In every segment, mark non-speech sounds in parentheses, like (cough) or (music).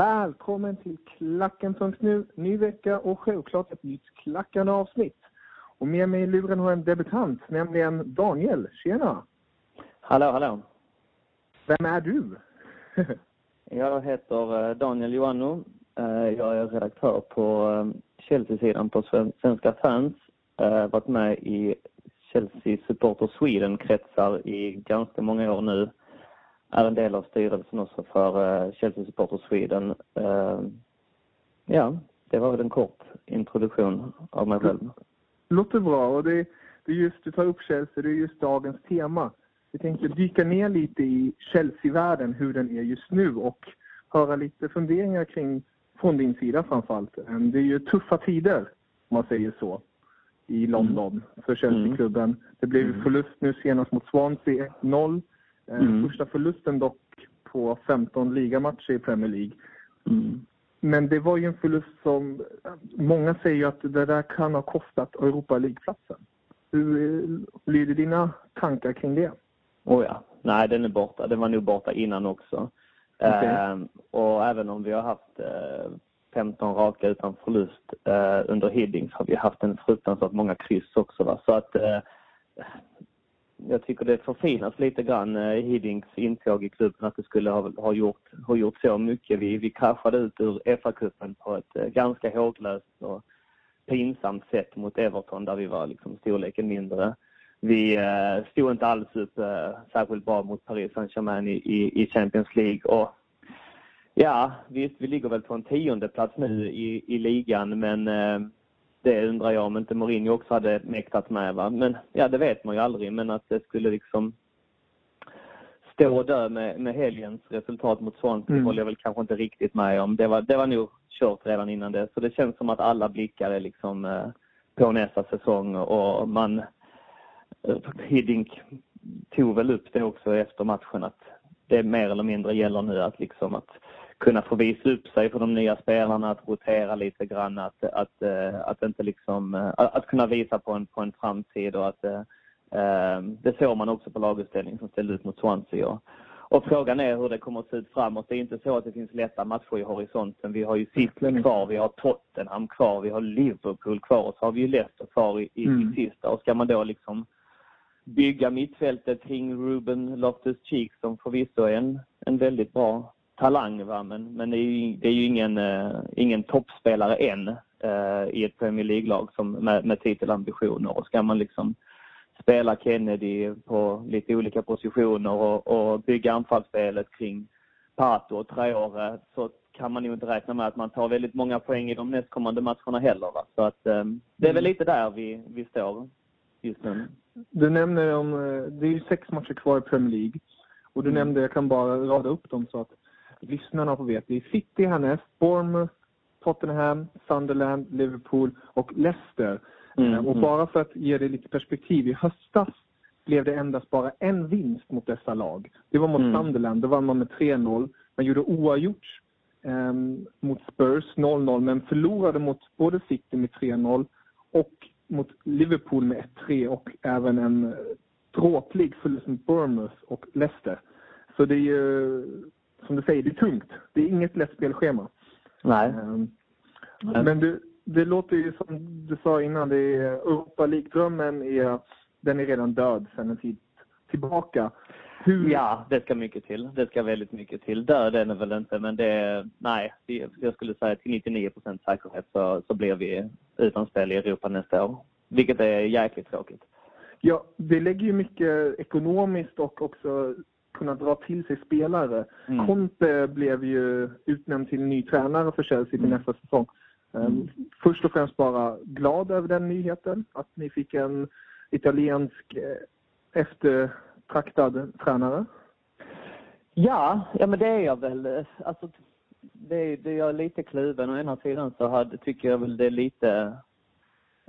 Välkommen till Klacken.nu, ny vecka och självklart ett nytt klackande avsnitt. Och med mig i luren har jag en debutant, nämligen Daniel. Tjena! Hallå, hallå. Vem är du? (laughs) Jag heter eh, Daniel Joannou. Eh, Jag är redaktör på eh, Chelsea-sidan på Sven- Svenska fans. Eh, Varit med i Chelsea Supporter Sweden-kretsar i ganska många år nu. Är en del av styrelsen också för eh, Chelsea Supporter Sweden. Eh, Ja, det var väl en kort introduktion av mig själv. Låter bra och det, det är just, du tar upp Chelsea, det är just dagens tema. Vi tänkte dyka ner lite i Chelsea-världen, hur den är just nu och höra lite funderingar kring, från din sida framförallt. Eh, Det är ju tuffa tider, om man säger så, i London för Chelsea-klubben. Det blev ju förlust nu senast mot Swansea, 1-0. Eh, Mm. Första förlusten dock på 15 ligamatcher i Premier League. Mm. Men det var ju en förlust som... Många säger ju att det där kan ha kostat Europa League-platsen. Hur eh, lyder dina tankar kring det? Oh ja. Nej, den är borta. Den var nog borta innan också. Okej. Ehm, och även om vi har haft eh, 15 raka utan förlust eh, under Hiddings har vi haft en fruktansvärt många kryss också. Va? Så att eh, jag tycker det förfinas lite grann eh, Hiddings intåg i klubben att det skulle ha, ha, gjort, ha gjort så mycket. Vi, vi kraschade ut ur FA-cupen på ett eh, ganska håglöst och pinsamt sätt mot Everton där vi var liksom storleken mindre. Vi eh, stod inte alls upp eh, särskilt bra mot Paris Saint-Germain i, i, i Champions League. Och ja, visst, vi ligger väl på en tionde plats nu i, i ligan, men eh, det undrar jag om inte Mourinho också hade mäktat med. Va? Men ja, det vet man ju aldrig. Men att det skulle liksom stå dö med, med helgens resultat mot Swansea Mm. håller jag väl kanske inte riktigt med om. Det var, det var nog kört redan innan det. Så det känns som att alla blickar är liksom eh, på nästa säsong och man eh, Hiddink tog väl upp det också efter matchen att det mer eller mindre gäller nu att liksom att kunna få visa upp sig för de nya spelarna, att rotera lite grann, att, att, eh, att inte liksom, eh, att, kunna visa på en, på en framtid och att eh, det såg man också på laguppställningen som ställde ut mot Swansea. Och, och frågan är hur det kommer att se ut framåt. Det är inte så att det finns lätta matcher i horisonten. Vi har ju City kvar, vi har Tottenham kvar, vi har Liverpool kvar och så har vi ju Leicester kvar i, i, Mm. sista. Och ska man då liksom bygga mittfältet kring Ruben Loftus-Cheek som förvisso är en, en väldigt bra talang. Va? Men, men det är ju, det är ju ingen, eh, ingen toppspelare än eh, i ett Premier League-lag som, med, med titelambitioner. Och ska man liksom spela Kennedy på lite olika positioner och, och bygga anfallsspelet kring Pato och Traore så kan man ju inte räkna med att man tar väldigt många poäng i de nästkommande matcherna heller. Va? Så att, eh, det är väl lite där vi, vi står just nu. Du nämner om, det är ju sex matcher kvar i Premier League. Och du Mm. nämnde, jag kan bara rada upp dem så att lyssnarna får veta. Det är City härnäst, Bournemouth, Tottenham, Sunderland, Liverpool och Leicester. Mm, Eh, Och mm. bara för att ge det lite perspektiv. I höstas blev det endast bara en vinst mot dessa lag. Det var mot Mm. Sunderland. Då vann man med 3-0. Man gjorde oavgjort eh, mot Spurs 0-0 men förlorade mot både City med 3-0 och mot Liverpool med 1-3 och även en eh, dråplig förlust mot Bournemouth och Leicester. Så det är ju, som du säger, det är tungt. Det är inget lätt spelschema. Nej. Ehm, Nej. Men du, det låter ju som du sa innan, det är Europa League-drömmen är, den är redan död sedan en tid tillbaka. Hur, Ja, det ska mycket till. Det ska väldigt mycket till. Död är det väl inte, men det... Nej, det- jag skulle säga till 99 procent säkerhet så, så blir vi utan spel i Europa nästa år. Vilket är jäkligt tråkigt. Ja, det lägger ju mycket ekonomiskt och också kunna dra till sig spelare. Mm. Conte blev ju utnämnd till ny tränare för Chelsea till Mm. nästa säsong. Ehm, Först och främst bara glad över den nyheten, att ni fick en italiensk eh, eftertraktad tränare. Ja, ja men det är jag väl. Alltså, det, är- det är jag lite kluven. Å ena sidan så hade, tycker jag väl det är lite...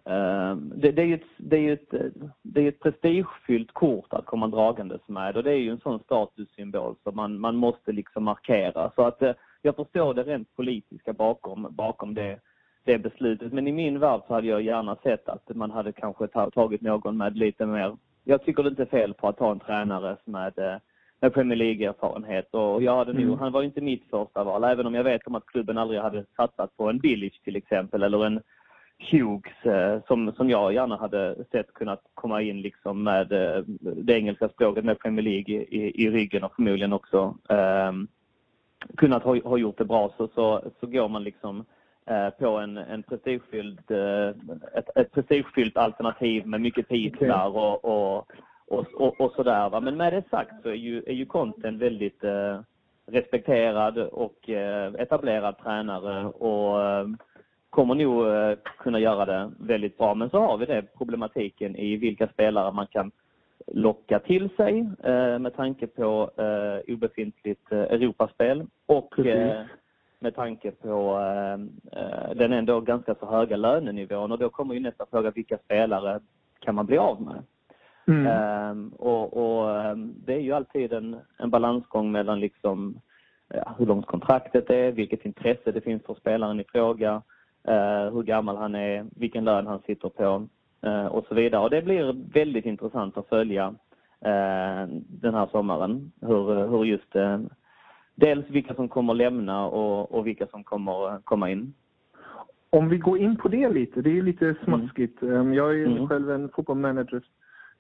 eh, det, det är ju ett, det är ju ett, det är ett prestigefyllt kort att komma dragandes med och det är ju en sån statussymbol som man, man måste liksom markera. Så att eh, jag förstår det rent politiska bakom, bakom det, det beslutet. Men i min värld så hade jag gärna sett att man hade kanske ta- tagit någon med lite mer... Jag tycker det inte är fel på att ta en tränare med eh, med Premier League-erfarenhet. Och jag hade nog, Mm. Han var inte mitt första val, även om jag vet om att klubben aldrig hade satsat på en Bilic till exempel, eller en Hughes eh, som, som jag gärna hade sett kunnat komma in liksom med eh, det engelska språket med Premier League i, i, ryggen och förmodligen också eh, kunnat ha, ha gjort det bra så, så, så går man liksom eh, på en, en prestigefylld, eh, ett, ett prestigefyllt alternativ med mycket titlar och, och, och, och, och sådär. Va? Men med det sagt så är ju, är ju Conte en väldigt eh, respekterad och etablerad tränare och kommer nog eh, kunna göra det väldigt bra. Men så har vi det problematiken i vilka spelare man kan locka till sig eh, med tanke på eh, obefintligt Europaspel och Precis. med tanke på den ändå ganska så höga lönenivån och då kommer ju nästa fråga vilka spelare kan man bli av med? Mm. Ehm, och och ehm, det är ju alltid en, en balansgång mellan liksom, ja, hur långt kontraktet är, vilket intresse det finns för spelaren i fråga, hur gammal han är, vilken lön han sitter på eh, och så vidare. Och det blir väldigt intressant att följa eh, den här sommaren. Hur, hur just eh, dels vilka som kommer lämna och, och vilka som kommer eh, komma in. Om vi går in på det lite, det är lite smaskigt. Ehm, Jag är Mm. själv en fotbollmanager,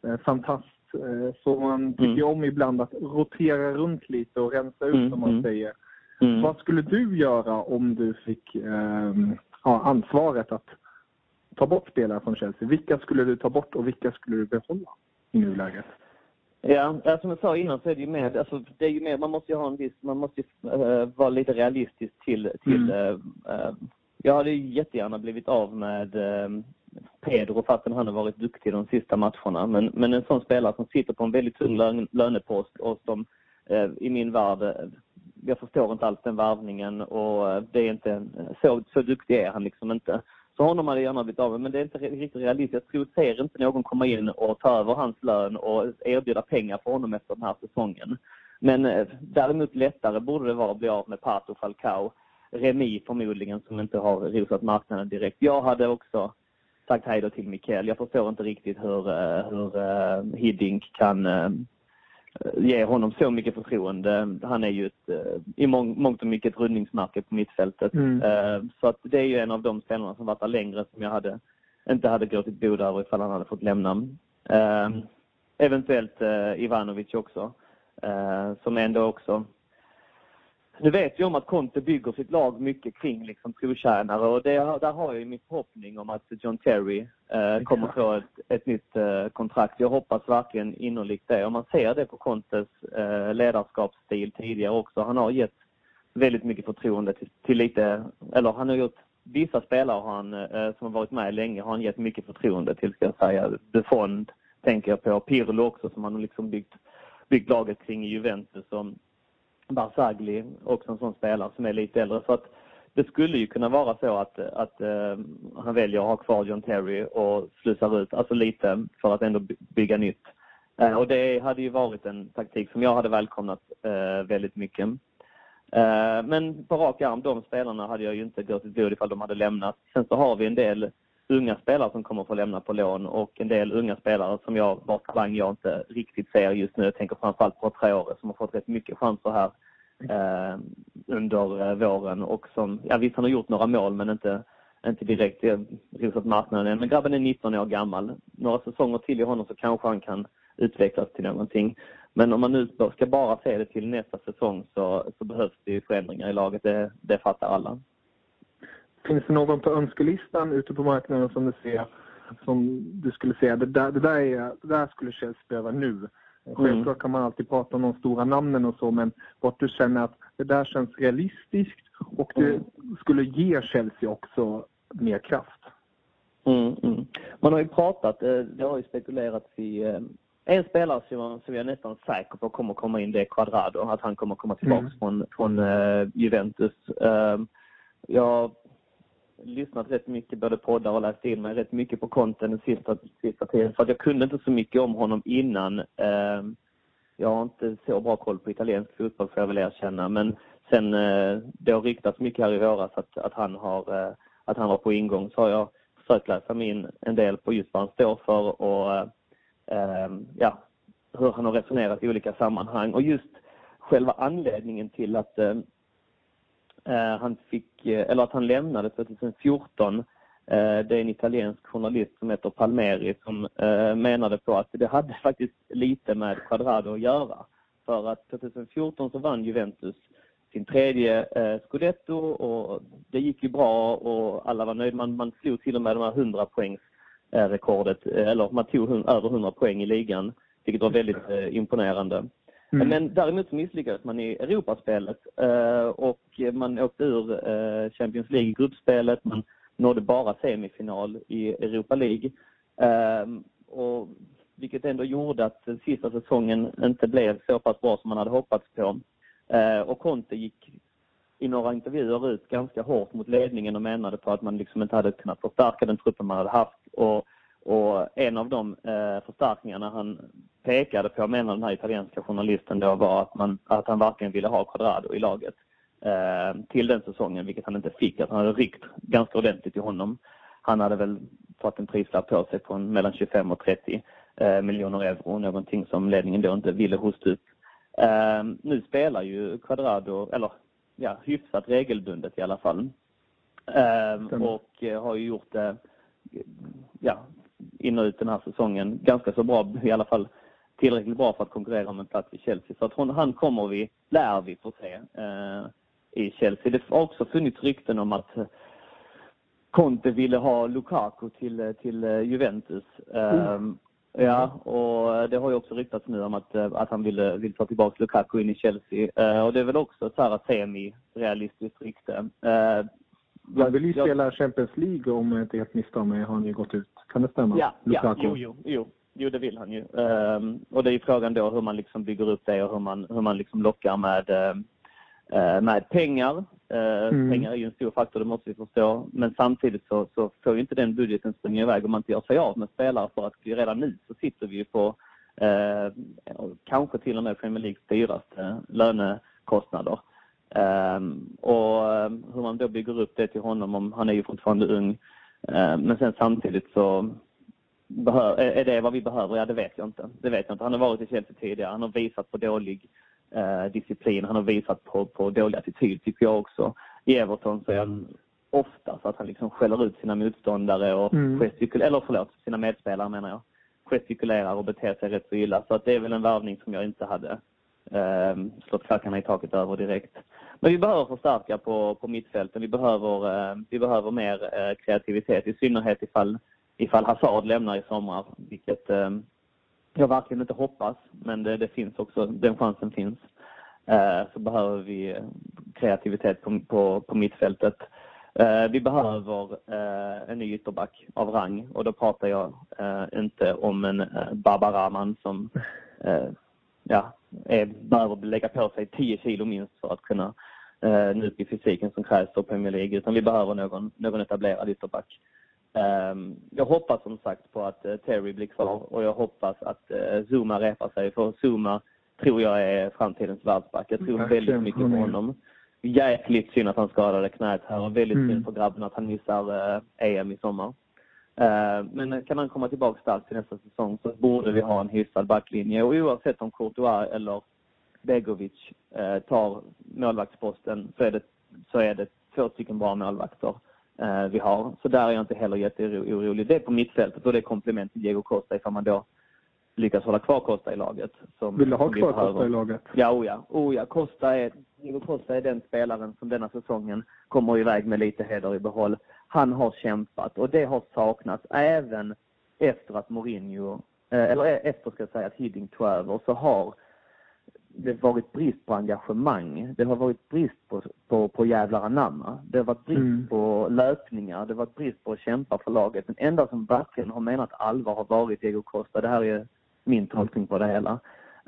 eh, fantast. eh, Så man tycker Mm. om ibland att rotera runt lite och rensa ut Mm, som man mm. säger. Mm. Vad skulle du göra om du fick ehm, ha ansvaret att ta bort spelare från Chelsea? Vilka skulle du ta bort och vilka skulle du behålla i nuläget? Ja, ja, som jag sa innan så är det ju mer, alltså, det är ju mer man måste ju ha en viss, man måste ju eh, vara lite realistisk till, till Mm. eh, jag hade ju jättegärna blivit av med eh, Pedro fastän han har varit duktig de sista matcherna. Men, men en sån spelare som sitter på en väldigt tung lön, lönepost och som i min värld, jag förstår inte alls den värvningen och eh, det är inte, så, så duktig är han liksom inte. Så honom hade jag gärna blivit av med, men det är inte riktigt realistiskt. Jag tror, ser inte någon komma in och ta över hans lön och erbjuda pengar för honom efter den här säsongen. Men eh, däremot lättare borde det vara att bli av med Pato Falcao. Remi förmodligen som inte har rosat marknaden direkt. Jag hade också sagt hej då till Mikael. Jag förstår inte riktigt hur, eh, hur Hiddink kan ge honom så mycket förtroende. Han är ju ett, eh, i mång, mångt och mycket ett rundningsmärke på mittfältet. Mm. Eh, Så att det är ju en av de spelarna som varit där längre som jag hade, inte hade gråtit blod över ifall han hade fått lämna. Eh, Eventuellt eh, Ivanovic också. eh, Som ändå också nu vet vi om att Conte bygger sitt lag mycket kring liksom trotjänare och det, där har jag min förhoppning om att John Terry eh, kommer få ett, ett nytt eh, kontrakt. Jag hoppas verkligen innerligt det. Och man ser det på Contes eh, ledarskapsstil tidigare också. Han har gett väldigt mycket förtroende till, till lite, eller han har gjort vissa spelare har han, eh, som har varit med länge har han gett mycket förtroende till, ska jag säga. Buffon tänker jag på. Pirlo också som han har liksom byggt, byggt laget kring i Juventus. Som, Barzagli, också en sån spelare som är lite äldre. Så att det skulle ju kunna vara så att, att uh, han väljer att ha kvar John Terry och slussar ut, alltså lite för att ändå bygga nytt. Uh, och det hade ju varit en taktik som jag hade välkomnat uh, väldigt mycket. men på rak arm, de spelarna hade jag ju inte gått ett blod ifall de hade lämnat. Sen så har vi en del unga spelare som kommer att få lämna på lån och en del unga spelare som jag, vars talang jag inte riktigt ser just nu. Jag tänker framförallt på Traore som har fått rätt mycket chanser här eh, under eh, våren och som, ja visst han har gjort några mål men inte, inte direkt eh, rosat marknaden än. Men grabben är 19 år gammal. Några säsonger till i honom så kanske han kan utvecklas till någonting. Men om man nu ska bara se det till nästa säsong så, så behövs det ju förändringar i laget. Det, det fattar alla. Finns det någon på önskelistan ute på marknaden som du ser som du skulle säga det där, det där, är, det där skulle Chelsea behöva nu? Mm. Självklart kan man alltid prata om de stora namnen och så men vart du känner att det där känns realistiskt och det mm. skulle ge Chelsea också mer kraft. Mm, mm. Man har ju pratat, eh, det har ju spekulerats i eh, en spelare som jag, som jag är nästan säker på kommer komma in, det är Quadrado. Att han kommer komma tillbaka mm. från, från uh, Juventus. Jag lyssnat rätt mycket, både poddar och läst in mig rätt mycket på konten den sista, sista tiden. För att jag kunde inte så mycket om honom innan. Eh, jag har inte så bra koll på italiensk fotboll får jag väl erkänna. Men sen eh, det har ryktats mycket här i våras att, att, han har, eh, att han var på ingång så har jag försökt läsa mig in en del på just vad han står för och ehm, ja, hur han har resonerat i olika sammanhang. Och just själva anledningen till att Eh, Eh, han fick, eh, eller att han lämnade 2014 eh, det är en italiensk journalist som heter Palmeri som menade på att det hade (laughs) faktiskt lite med Quadrado att göra. För att 2014 så vann Juventus sin tredje scudetto och det gick ju bra och alla var nöjda. Man, man slog till och med de här 100 poängs rekordet, eller man tog över 100 poäng i ligan, vilket var väldigt imponerande. Mm. Men däremot misslyckades man i Europaspelet eh, och man åkte ur eh, Champions League-gruppspelet. Man nådde bara semifinal i Europa League. Ehm, och vilket ändå gjorde att den sista säsongen inte blev så pass bra som man hade hoppats på. Eh, och Conte gick i några intervjuer ut ganska hårt mot ledningen och menade på att man liksom inte hade kunnat förstärka den truppen man hade haft. Och och en av de eh, förstärkningarna han pekade på, menar den här italienska journalisten då, var att, man, att han verkligen ville ha Quadrado i laget eh, till den säsongen, vilket han inte fick. Att han hade ryckt ganska ordentligt i honom. Han hade väl fått en prislapp på sig på mellan 25 och 30 eh, miljoner euro, någonting som ledningen då inte ville hosta upp. Eh, nu spelar ju Quadrado, eller ja, hyfsat regelbundet i alla fall. Eh, och har ju gjort det ja, in och ut den här säsongen ganska så bra, i alla fall tillräckligt bra för att konkurrera om en plats i Chelsea. Så att hon, han kommer vi, lär vi få se eh, i Chelsea. Det har också funnits rykten om att Conte ville ha Lukaku till, till Juventus. Mm. Ja, och det har ju också ryktats nu om att, att han vill, vill ta tillbaka Lukaku in i Chelsea. Uh, och det är väl också så här semi-realistiskt rykte. Han vill ju spela Champions League om jag inte helt misstar mig, har ju gått ut. Kan det stämma? Ja, ja jo, jo, jo. Jo, det vill han ju. Um, och det är frågan då hur man liksom bygger upp det och hur man, hur man liksom lockar med, uh, med pengar. Uh, mm. Pengar är ju en stor faktor, det måste vi förstå. Men samtidigt så, så får ju inte den budgeten springa iväg om man inte gör sig av med spelare för att redan nu så sitter vi ju på uh, kanske till och med Premier Leagues dyraste lönekostnader. Um, och hur man då bygger upp det till honom, om han är ju fortfarande ung. Uh, men sen samtidigt så är det vad vi behöver? Ja, det vet jag inte. Det vet jag inte. Han har varit i Chelsea tidigare. Han har visat på dålig uh, disciplin. Han har visat på, på dålig attityd, tycker jag också. I Everton så är han ofta så att han liksom skäller ut sina motståndare och mm. gestikulerar, eller förlåt, sina medspelare menar jag. Gestikulerar och beter sig rätt så illa. Så att det är väl en värvning som jag inte hade eh, slått klackarna i taket över direkt. Men vi behöver förstärka på, på mittfälten. Vi behöver, eh, vi behöver mer eh, kreativitet, i synnerhet ifall, ifall Hazard lämnar i sommar, vilket eh, jag verkligen inte hoppas, men det, det finns också, den chansen finns. Eh, så behöver vi eh, kreativitet på, på, på mittfältet. Eh, vi behöver eh, en ny ytterback av rang och då pratar jag eh, inte om en eh, Barbaraman som ja, är, behöver lägga på sig 10 kilo minst för att kunna eh, nå upp i fysiken som krävs för Premier League. Utan vi behöver någon, någon etablerad ytterback. Um, jag hoppas som sagt på att uh, Terry blir kvar och jag hoppas att uh, Zuma repar sig. För Zuma tror jag är framtidens världsback. Jag tror väldigt mycket på honom. Jäkligt synd att han skadade knät här och väldigt mm. synd för grabben att han missar uh, EM i sommar. Uh, men kan han komma tillbaka starkt till nästa säsong så borde vi ha en hyfsad backlinje. Och oavsett om Courtois eller Begovic tar målvaktsposten så är, det, så är det två stycken bra målvakter vi har. Så där är jag inte heller jätteorolig. Det är på mittfältet och det är komplement till Diego Costa ifall man då lyckas hålla kvar Costa i laget. Som, Vill du ha kvar Costa i laget? Ja, oh ja. Oh ja. Costa är, Diego Costa är den spelaren som denna säsongen kommer iväg med lite heder i behåll. Han har kämpat och det har saknats även efter att Mourinho, eh, eller efter ska jag säga att Hiddink tog över, så har det varit brist på engagemang. Det har varit brist på, på, på jävlar anamma. Det har varit brist mm. på löpningar. Det har varit brist på att kämpa för laget. Den enda som verkligen har menat allvar har varit Diego Costa. Det här är min tolkning på det hela.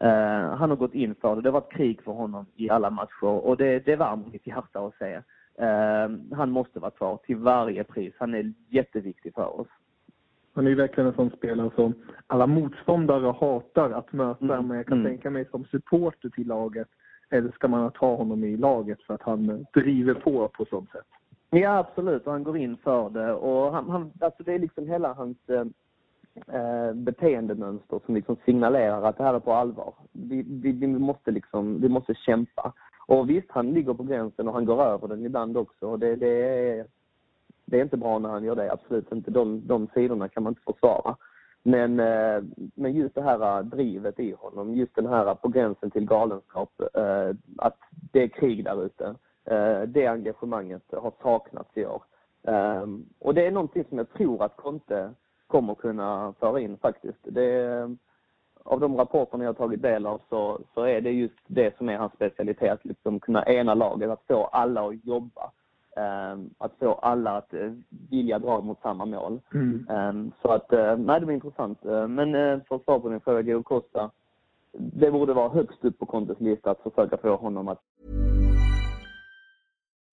Uh, han har gått in för det. Det har varit krig för honom i alla matcher och det, det värmer mitt hjärta att se. Uh, han måste vara kvar till varje pris. Han är jätteviktig för oss. Han är ju verkligen en sån spelare som alla motståndare hatar att möta. Mm. Men jag kan mm. tänka mig som supporter till laget älskar man att ha honom i laget för att han driver på på sånt sätt. Ja, absolut. Och han går in för det. Och han, han, alltså det är liksom hela hans eh, eh, beteendemönster som liksom signalerar att det här är på allvar. Vi, vi, vi, måste liksom, vi måste kämpa. Och visst, han ligger på gränsen och han går över den ibland också. Och det, det, är, det är inte bra när han gör det, absolut inte. De, de sidorna kan man inte försvara. Men, eh, men just det här eh, drivet i honom, just den här eh, på gränsen till galenskap, att det är krig där ute. Det engagemanget har saknats i år. Och det är någonting som jag tror att Conte kommer kunna föra in faktiskt. Det, av de rapporterna jag har tagit del av så, så är det just det som är hans specialitet, att liksom kunna ena laget, att få alla att jobba. Um, att få alla att uh, vilja dra mot samma mål. Mm. Um, så att, uh, nej det var intressant. Uh, men för att svara på din fråga, Diego Costa, det borde vara högst upp på Contes lista att försöka få honom att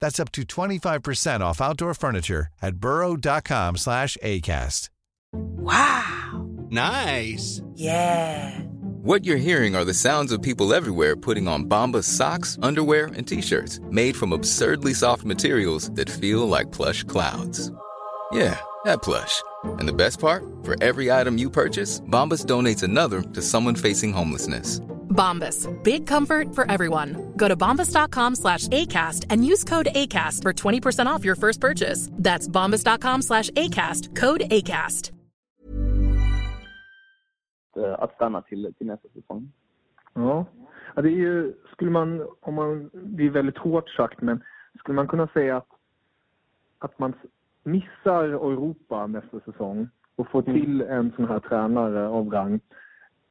That's up to 25% off outdoor furniture at burrow.com slash ACAST. Wow! Nice! Yeah! What you're hearing are the sounds of people everywhere putting on Bombas socks, underwear, and t-shirts made from absurdly soft materials that feel like plush clouds. Yeah, that plush. And the best part? For every item you purchase, Bombas donates another to someone facing homelessness. Bombas. Big comfort for everyone. Go to bombas.com slash ACAST and use code ACAST for 20% off your first purchase. That's bombas.com slash ACAST. Code ACAST. Eh, att stanna till, till nästa säsong. Ja. ja, det är ju, skulle man, om man, det är väldigt hårt sagt, men skulle man kunna säga att, att man missar Europa nästa säsong och får till en sån här tränare av rang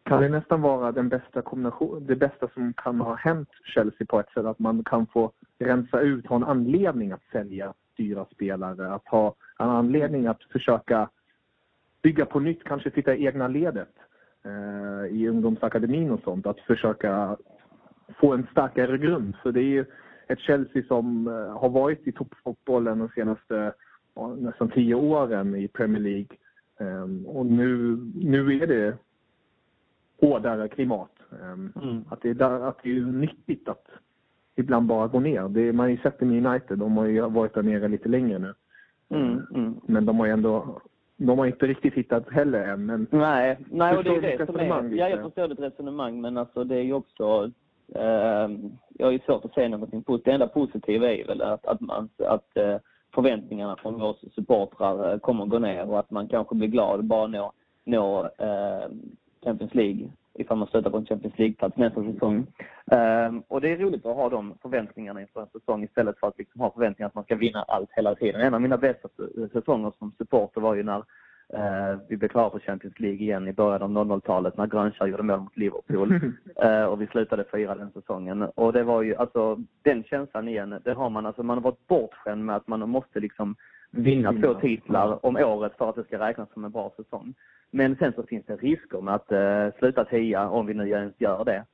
kan det nästan vara den bästa kombination, det bästa som kan ha hänt Chelsea på ett sätt. Att man kan få rensa ut, ha en anledning att sälja dyra spelare. Att ha en anledning att försöka bygga på nytt, kanske titta i egna ledet eh, i ungdomsakademin och sånt. Att försöka få en starkare grund. För det är ju ett Chelsea som eh, har varit i toppfotbollen de senaste nästan tio åren i Premier League. Eh, och nu, nu är det hårdare klimat. Um, mm. Att, det är att det är nyttigt att ibland bara gå ner. Det, man har ju sett det med United, de har ju varit där nere lite längre nu. Mm, mm. Men de har ju ändå de har inte riktigt hittat heller än. Men nej, nej och det är det som är, ja, jag förstår ditt resonemang men alltså det är ju också eh, jag har ju svårt att säga någonting positivt. Det enda positiva är väl att, att, man, att eh, förväntningarna från våra supportrar eh, kommer att gå ner och att man kanske blir glad bara nå, nå eh, Champions League ifall man slutar på en Champions League-plats nästa säsong. Um, och det är roligt att ha de förväntningarna inför en säsong istället för att liksom ha förväntningar att man ska vinna allt hela tiden. En av mina bästa säsonger som supporter var ju när vi blev klara för Champions League igen i början av 00-talet när Grönskär gjorde mål mot Liverpool. uh, (laughs) och vi slutade fyra den säsongen. Och det var ju alltså den känslan igen, det har man alltså, man har varit bortskämd med att man måste liksom vinna två titlar om året för att det ska räknas som en bra säsong. Men sen så finns det risker med att uh, sluta tia, om vi nu ens gör det,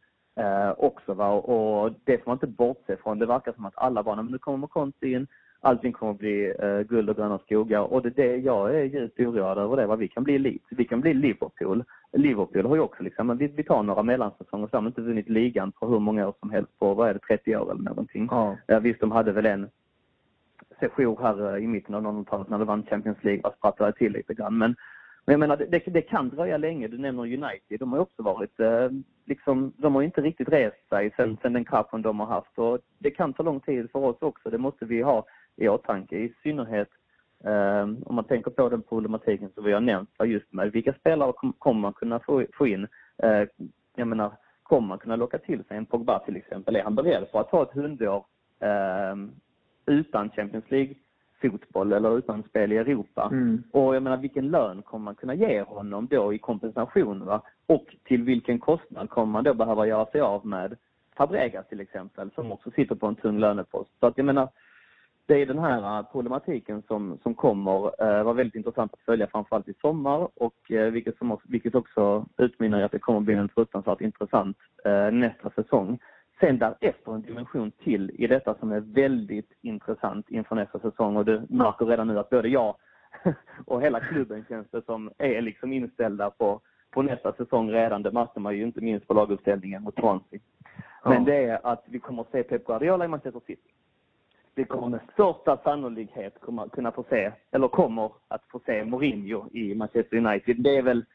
uh, också. Va? Och det får man inte bortse från. Det verkar som att alla bara, men nu kommer Conte in, allting kommer att bli uh, guld och gröna skogar. Och det, det, jag är djupt oroad över det, vad vi kan bli Leeds. Vi kan bli Liverpool. Liverpool har ju också liksom, vi, vi tar några mellansäsonger, så har inte vunnit ligan på hur många år som helst, på vad är det, 30 år eller någonting. Ja. Uh, visst, de hade väl en session här i mitten av 00-talet när de vann Champions League och sprattade till lite grann. Men men jag menar, det, det, kan dröja länge. Du nämner United. De har också varit, eh, liksom, de har inte riktigt rest sig sen, sen den kraschen de har haft. Och det kan ta lång tid för oss också. Det måste vi ha i åtanke. I synnerhet eh, om man tänker på den problematiken som vi har nämnt just med vilka spelare kom, kommer man kunna få, få in? Eh, jag menar, kommer man kunna locka till sig en Pogba till exempel? Är han beredd på att ta ett hundår eh, utan Champions League fotboll eller utan spel i Europa. Mm. Och jag menar vilken lön kommer man kunna ge honom då i kompensation? Va? Och till vilken kostnad kommer man då behöva göra sig av med Fabregas till exempel som också sitter på en tung lönepost. Så att jag menar det är den här äh, problematiken som, som kommer eh, vara väldigt intressant att följa framförallt i sommar och eh, vilket, som också, vilket också utmynnar i att det kommer bli en fruktansvärt intressant eh, nästa säsong. Sen därefter en dimension till i detta som är väldigt intressant inför nästa säsong och du märker redan nu att både jag (laughs) och hela klubben känns det som är liksom inställda på, på nästa säsong redan. Det märkte man ju inte minst på laguppställningen mot Swansea. Men det är att vi kommer att se Pep Guardiola i Manchester City. Vi kommer med största sannolikhet kunna få se, eller kommer att få se Mourinho i Manchester United. Det är väl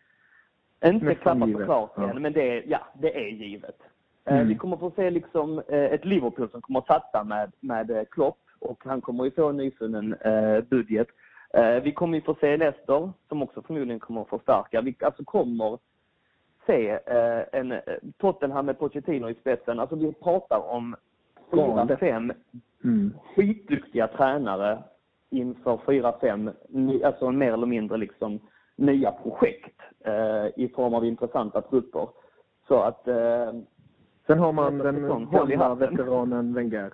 inte klappat och klart ja. men det är, ja, det är givet. Eh, mm. Vi kommer få se liksom eh, ett Liverpool som kommer att satsa med, med eh, Klopp och han kommer ju få en nyfunnen budget. Vi kommer ju få se Leicester som också förmodligen kommer att förstärka. Vi alltså kommer se en Tottenham med Pochettino i spetsen. Alltså vi pratar om fyra, fem mm. skitduktiga tränare inför fyra, fem, alltså mer eller mindre liksom nya projekt i form av intressanta trupper. Så att Sen har man den gamla veteranen Wenger.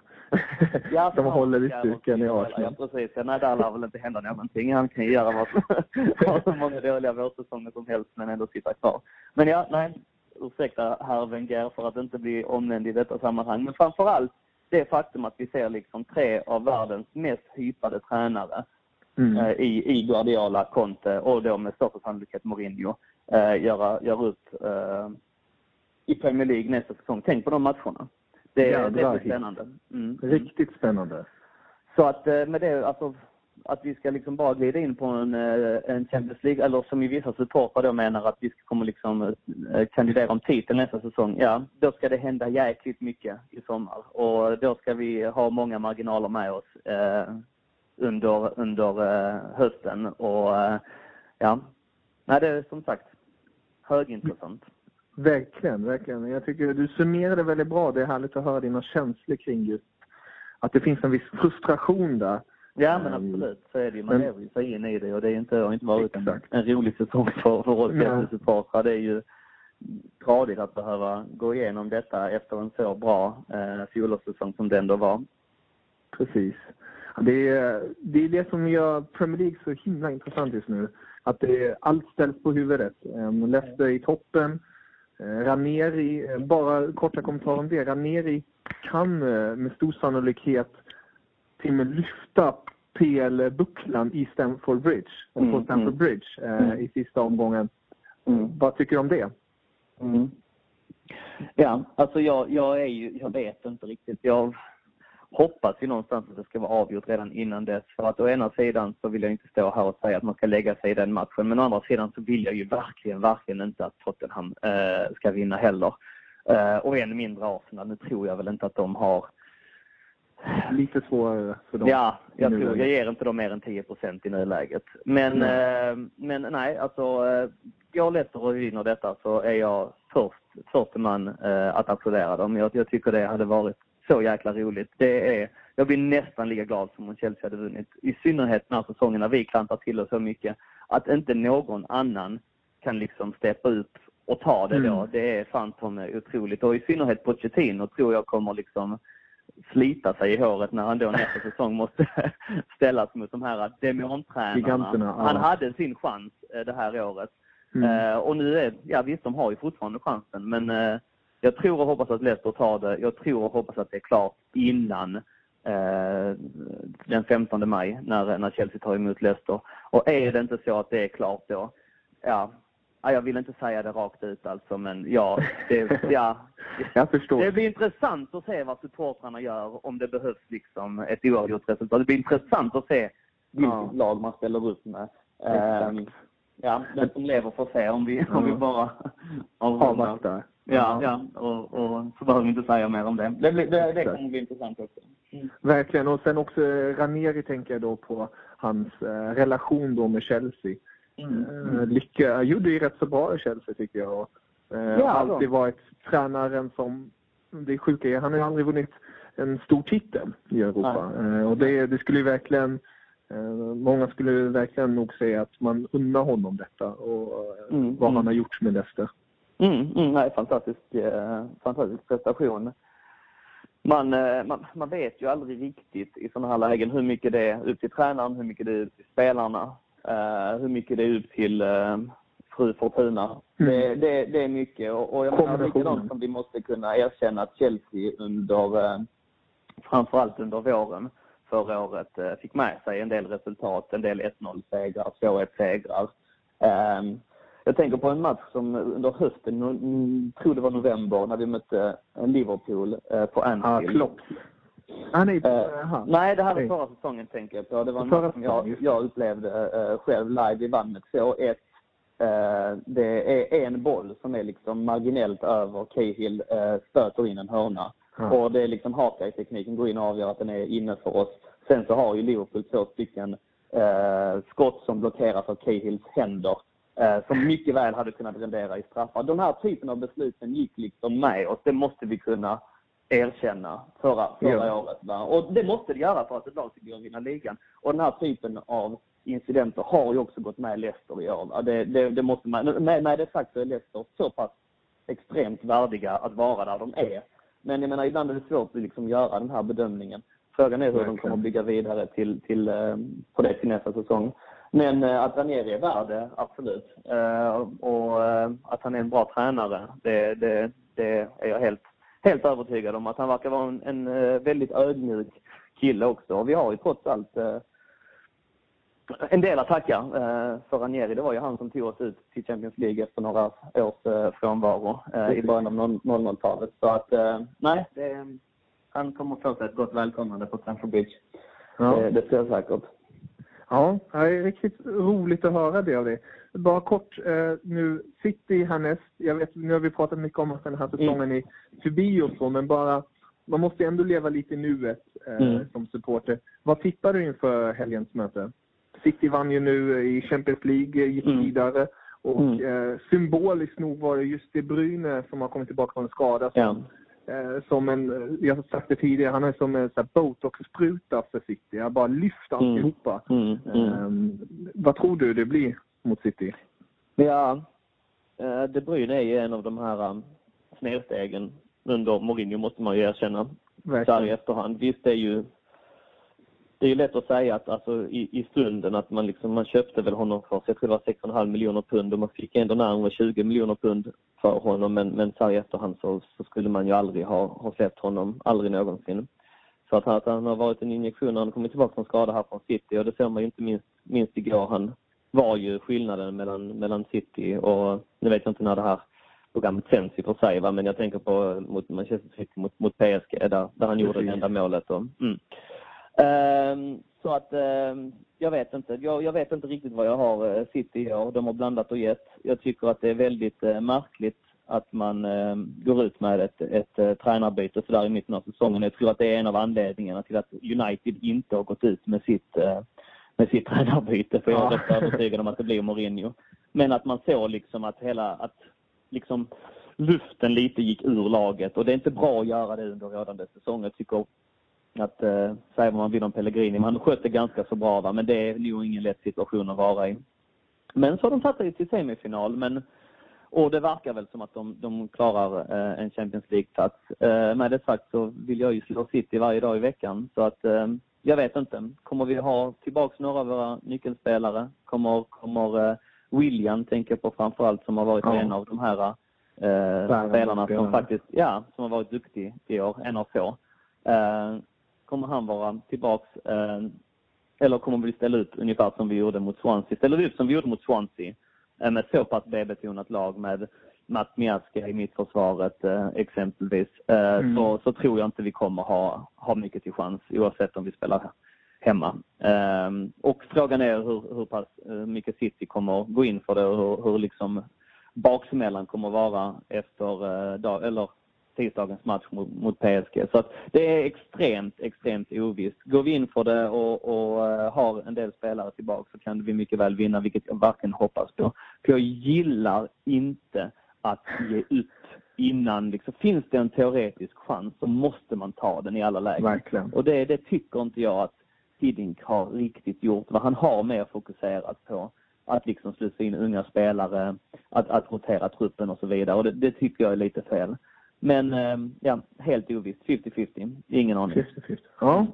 Ja, (laughs) som håller i stuken i Arsenal. Ja, precis. Nej, där lär väl inte hända någonting. Han kan göra vad, så (laughs) många dåliga vårsäsonger som helst men ändå sitta kvar. Men ja, nej. Ursäkta herr Wenger för att inte bli omnämnd i detta sammanhang. Men framförallt det faktum att vi ser liksom tre av världens mest hypade tränare mm. eh, i, i Guardiola, Conte och då med största sannolikhet Mourinho eh, göra, göra upp eh, i Premier League nästa säsong. Tänk på de matcherna. Det, ja, det, är spännande. Mm. Riktigt spännande. Så att eh, med det, alltså att vi ska liksom bara glida in på en, eh, en Champions League, eller som i vissa supportrar då menar att vi ska kommer liksom eh, kandidera om titeln nästa säsong. Ja, då ska det hända jäkligt mycket i sommar och då ska vi ha många marginaler med oss eh, under, under eh, hösten och eh, ja, nej det är som sagt högintressant. Verkligen, verkligen. Jag tycker du summerade väldigt bra. Det är härligt att höra dina känslor kring just att det finns en viss frustration där. Ja men ehm, absolut, så är det ju. Man lever ju sig in i det och det är inte, har inte varit en, en rolig säsong för, för oss supportrar. Det är ju tradigt att behöva gå igenom detta efter en så bra eh, fjolårssäsong som det ändå var. Precis. Det är, det är det som gör Premier League så himla intressant just nu. Att det, allt ställs på huvudet. Um, Leicester i toppen. Uh, Ranieri, bara korta kommentarer om det. Ranieri kan uh, med stor sannolikhet med lyfta PL-bucklan i Stamford Bridge, mm, på Stamford mm. Bridge mm. i sista omgången. Mm. Vad tycker du om det? Mm. Ja, alltså jag, jag är ju, jag vet inte riktigt. Jag hoppas ju någonstans att det ska vara avgjort redan innan dess. För att å ena sidan så vill jag inte stå här och säga att man ska lägga sig i den matchen. Men å andra sidan så vill jag ju verkligen, verkligen inte att Tottenham eh, ska vinna heller. Eh, och än mindre Arsenal. Nu tror jag väl inte att de har Lite svårare för dem. Ja, jag tror jag ger inte dem mer än 10% i nuläget. Men, mm. eh, men nej, alltså eh, går Leicester och vinner detta så är jag först, första man eh, att applådera dem. Jag, jag tycker det hade varit så jäkla roligt. Det är, jag blir nästan lika glad som om Chelsea hade vunnit. I synnerhet den här säsongen när vi klantar till oss så mycket. Att inte någon annan kan liksom steppa upp och ta det då. Mm. Det är fan otroligt. Och i synnerhet Pochettino tror jag kommer liksom slita sig i håret när han då nästa (laughs) säsong måste (laughs) ställas mot de här demontränarna. Han hade sin chans eh, det här året. Mm. Uh, och nu är, ja visst de har ju fortfarande chansen men uh, jag tror och hoppas att Leicester tar det. Jag tror och hoppas att det är klart innan den 15 maj när, när Chelsea tar emot Leicester. Och är det inte så att det är klart då, ja, jag vill inte säga det rakt ut alltså, men ja, det, (laughs) ja, jag förstår. Det blir intressant att se vad supportrarna gör om det behövs liksom ett oavgjort resultat. Det blir intressant att se vilket ja. lag man ställer upp med. Um, ja, den som lever får se om vi, om vi bara avvaktar. Ja, ja och, och så behöver vi inte säga mer om det. Det, blir, det, det kommer bli intressant också. Mm. Verkligen. Och sen också Ranieri tänker jag då på hans eh, relation då med Chelsea. Mm. Uh, Lycka gjorde ju rätt så bra i Chelsea tycker jag. Och, uh, ja, alltid varit tränaren som, det sjuka är, han har ju aldrig vunnit en stor titel i Europa. Uh, och det, det skulle ju verkligen Många skulle verkligen nog säga att man unnar honom detta och mm, vad mm. han har gjort med Leicester. Mm, mm, nej, fantastisk, eh, fantastisk prestation. Man, eh, man, man vet ju aldrig riktigt i sådana här lägen hur mycket det är upp till tränaren, hur mycket det är upp till spelarna. Uh, hur mycket det är upp till uh, fru Fortuna. Mm. Det, det, det, är mycket och, och jag menar likadant som vi måste kunna erkänna att Chelsea under, uh, framförallt under våren förra året, uh, fick med sig en del resultat, en del 1-0-segrar, 2-1-segrar. Um, jag tänker på en match som under hösten, mm, tror det var november, när vi mötte Liverpool på Anfield. Ah, Klopp. Ah, nej, uh, nej, det här var förra säsongen tänker jag på. Det var en match som jag, jag upplevde uh, själv live. Vi vann med 2-1. Uh, det är en boll som är liksom marginellt över. Cahill uh, stöter in en hörna. Mm. Och det är liksom Hawkeye-tekniken går in och avgör att den är inne för oss. Sen så har ju Liverpool två stycken skott som blockeras av Cahills händer. som mycket väl hade kunnat rendera i straffar. Den här typen av besluten gick liksom med oss. Det måste vi kunna erkänna förra, förra ja. året. Va? Och det måste det göra för att ett lag ska gå och vinna ligan. Och den här typen av incidenter har ju också gått med Leicester i år. Det, det, det måste man, med, med det sagt så är Leicester så pass extremt värdiga att vara där de är. Men jag menar, ibland är det svårt att liksom göra den här bedömningen. Frågan är hur Verkligen. de kommer att bygga vidare till, till, eh, på det till nästa säsong. Men eh, att Ranieri är värd det, absolut. Eh, och att han är en bra tränare, det, det, det är jag helt helt övertygad om att han verkar vara en, en eh, väldigt ödmjuk kille också. Och vi har ju trots allt eh, en del att tacka eh, för Ranieri. Det var ju han som tog oss ut till Champions League efter några års frånvaro i början av 00-talet. Så att nej, det, han kommer få sig ett gott välkomnande på Stamford Bridge. Ja. Det, det tror jag säkert. Ja, det är riktigt roligt att höra det av dig. Bara kort eh, nu, City härnäst. Jag vet, nu har vi pratat mycket om att den här säsongen mm. är förbi och så, men bara man måste ändå leva lite i nuet eh, mm. som supporter. Vad tippar du inför helgens möte? City vann ju nu i Champions League, gick mm. vidare. Och mm. eh, symboliskt nog var det just De Bruyne som har kommit tillbaka från en skada som, ja. eh, som en, jag har sagt det tidigare, han är som en botox-spruta för City. Jag bara lyft mm. alltihopa. Mm. Mm. Eh, vad tror du det blir? Mot City? Ja, eh, De Bruyne är ju en av de här um, snedstegen under Mourinho måste man ju erkänna. Så här i efterhand. Visst, det är ju det är ju lätt att säga att alltså, i, i stunden att man, liksom, man köpte väl honom för jag tror det var 6,5 miljoner pund och man fick ändå närmare 20 miljoner pund för honom men, men så här i efterhand så, så, skulle man ju aldrig ha, ha släppt honom, aldrig någonsin. Så att, att han har varit en injektion när han kommit tillbaka från skada här från City och det ser man ju inte minst, minst igår. Han var ju skillnaden mellan, mellan City och, nu vet jag inte när det här programmet sänds i och för sig, va? men jag tänker på mot Manchester City mot, mot PSG där, där han gjorde det enda målet. Och, mm. Ehm, så att ehm, jag vet inte. Jag, jag, vet inte riktigt vad jag har uh, City i år. De har blandat och gett. Jag tycker att det är väldigt uh, märkligt att man uh, går ut med ett, ett uh, tränarbyte sådär i mitten av säsongen. Jag tror att det är en av anledningarna till att United inte har gått ut med sitt, uh, med sitt (laughs) tränarbyte. För jag är rätt övertygad om att det blir Mourinho. Men att man såg liksom att hela, att liksom luften lite gick ur laget och det är inte bra att göra det under rådande säsong. Jag tycker att eh, säga vad man vill om Pellegrini. Man skötte ganska så bra va? men det är nog ingen lätt situation att vara i. Men så har de tagit sig till semifinal men och det verkar väl som att de, de klarar eh, en Champions League-plats. Eh, med det sagt så vill jag ju slå City varje dag i veckan så att eh, jag vet inte. Kommer vi ha tillbaks några av våra nyckelspelare? Kommer, kommer eh, William, tänker jag på framförallt, som har varit ja. en av de här eh, spelarna som faktiskt, ja, som har varit duktig i år, en av få. Eh, kommer han vara tillbaks eh, eller kommer vi ställa ut ungefär som vi gjorde mot Swansea? Ställer vi ut som vi gjorde mot Swansea eh, med så pass B-betonat lag med Mats Miaska i mittförsvaret eh, exempelvis eh, mm. så, så tror jag inte vi kommer ha, ha mycket till chans oavsett om vi spelar hemma. Um, och frågan är hur, hur pass uh, mycket City kommer gå in för det och hur, hur liksom baksmällan kommer vara efter dag, eller tisdagens match mot, mot PSG. Så att det är extremt, extremt ovisst. Går vi in för det och, och uh, har en del spelare tillbaka så kan vi mycket väl vinna, vilket jag varken hoppas på. För jag gillar inte att ge upp innan. Liksom, finns det en teoretisk chans så måste man ta den i alla lägen. Verkligen. Och det, det tycker inte jag att Hiddink har riktigt gjort. Vad han har mer fokuserat på att liksom slussa in unga spelare, att, att rotera truppen och så vidare. Och det, det tycker jag är lite fel. Men eh, ja, helt ovisst. 50-50. Ingen aning. 50-50. Ja,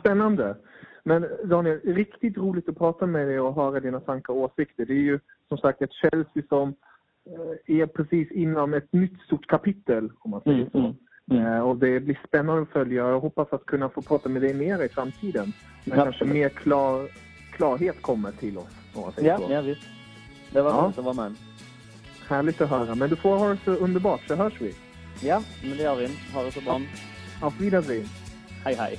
spännande. Men Daniel, riktigt roligt att prata med dig och höra dina tankar och åsikter. Det är ju som sagt ett Chelsea som är precis inom ett nytt stort kapitel, om man säger mm, så. Mm. Mm. Och det blir spännande att följa. Jag hoppas att kunna få prata med dig mer i framtiden. När ja. kanske mer klar, klarhet kommer till oss. Ja, ja, visst. Det var roligt ja. att vara med. Härligt att höra. Men du får ha det så underbart, så hörs vi. Ja, men det gör vi. Ha det så bra. Auf Wiedersehen. Hej, hej.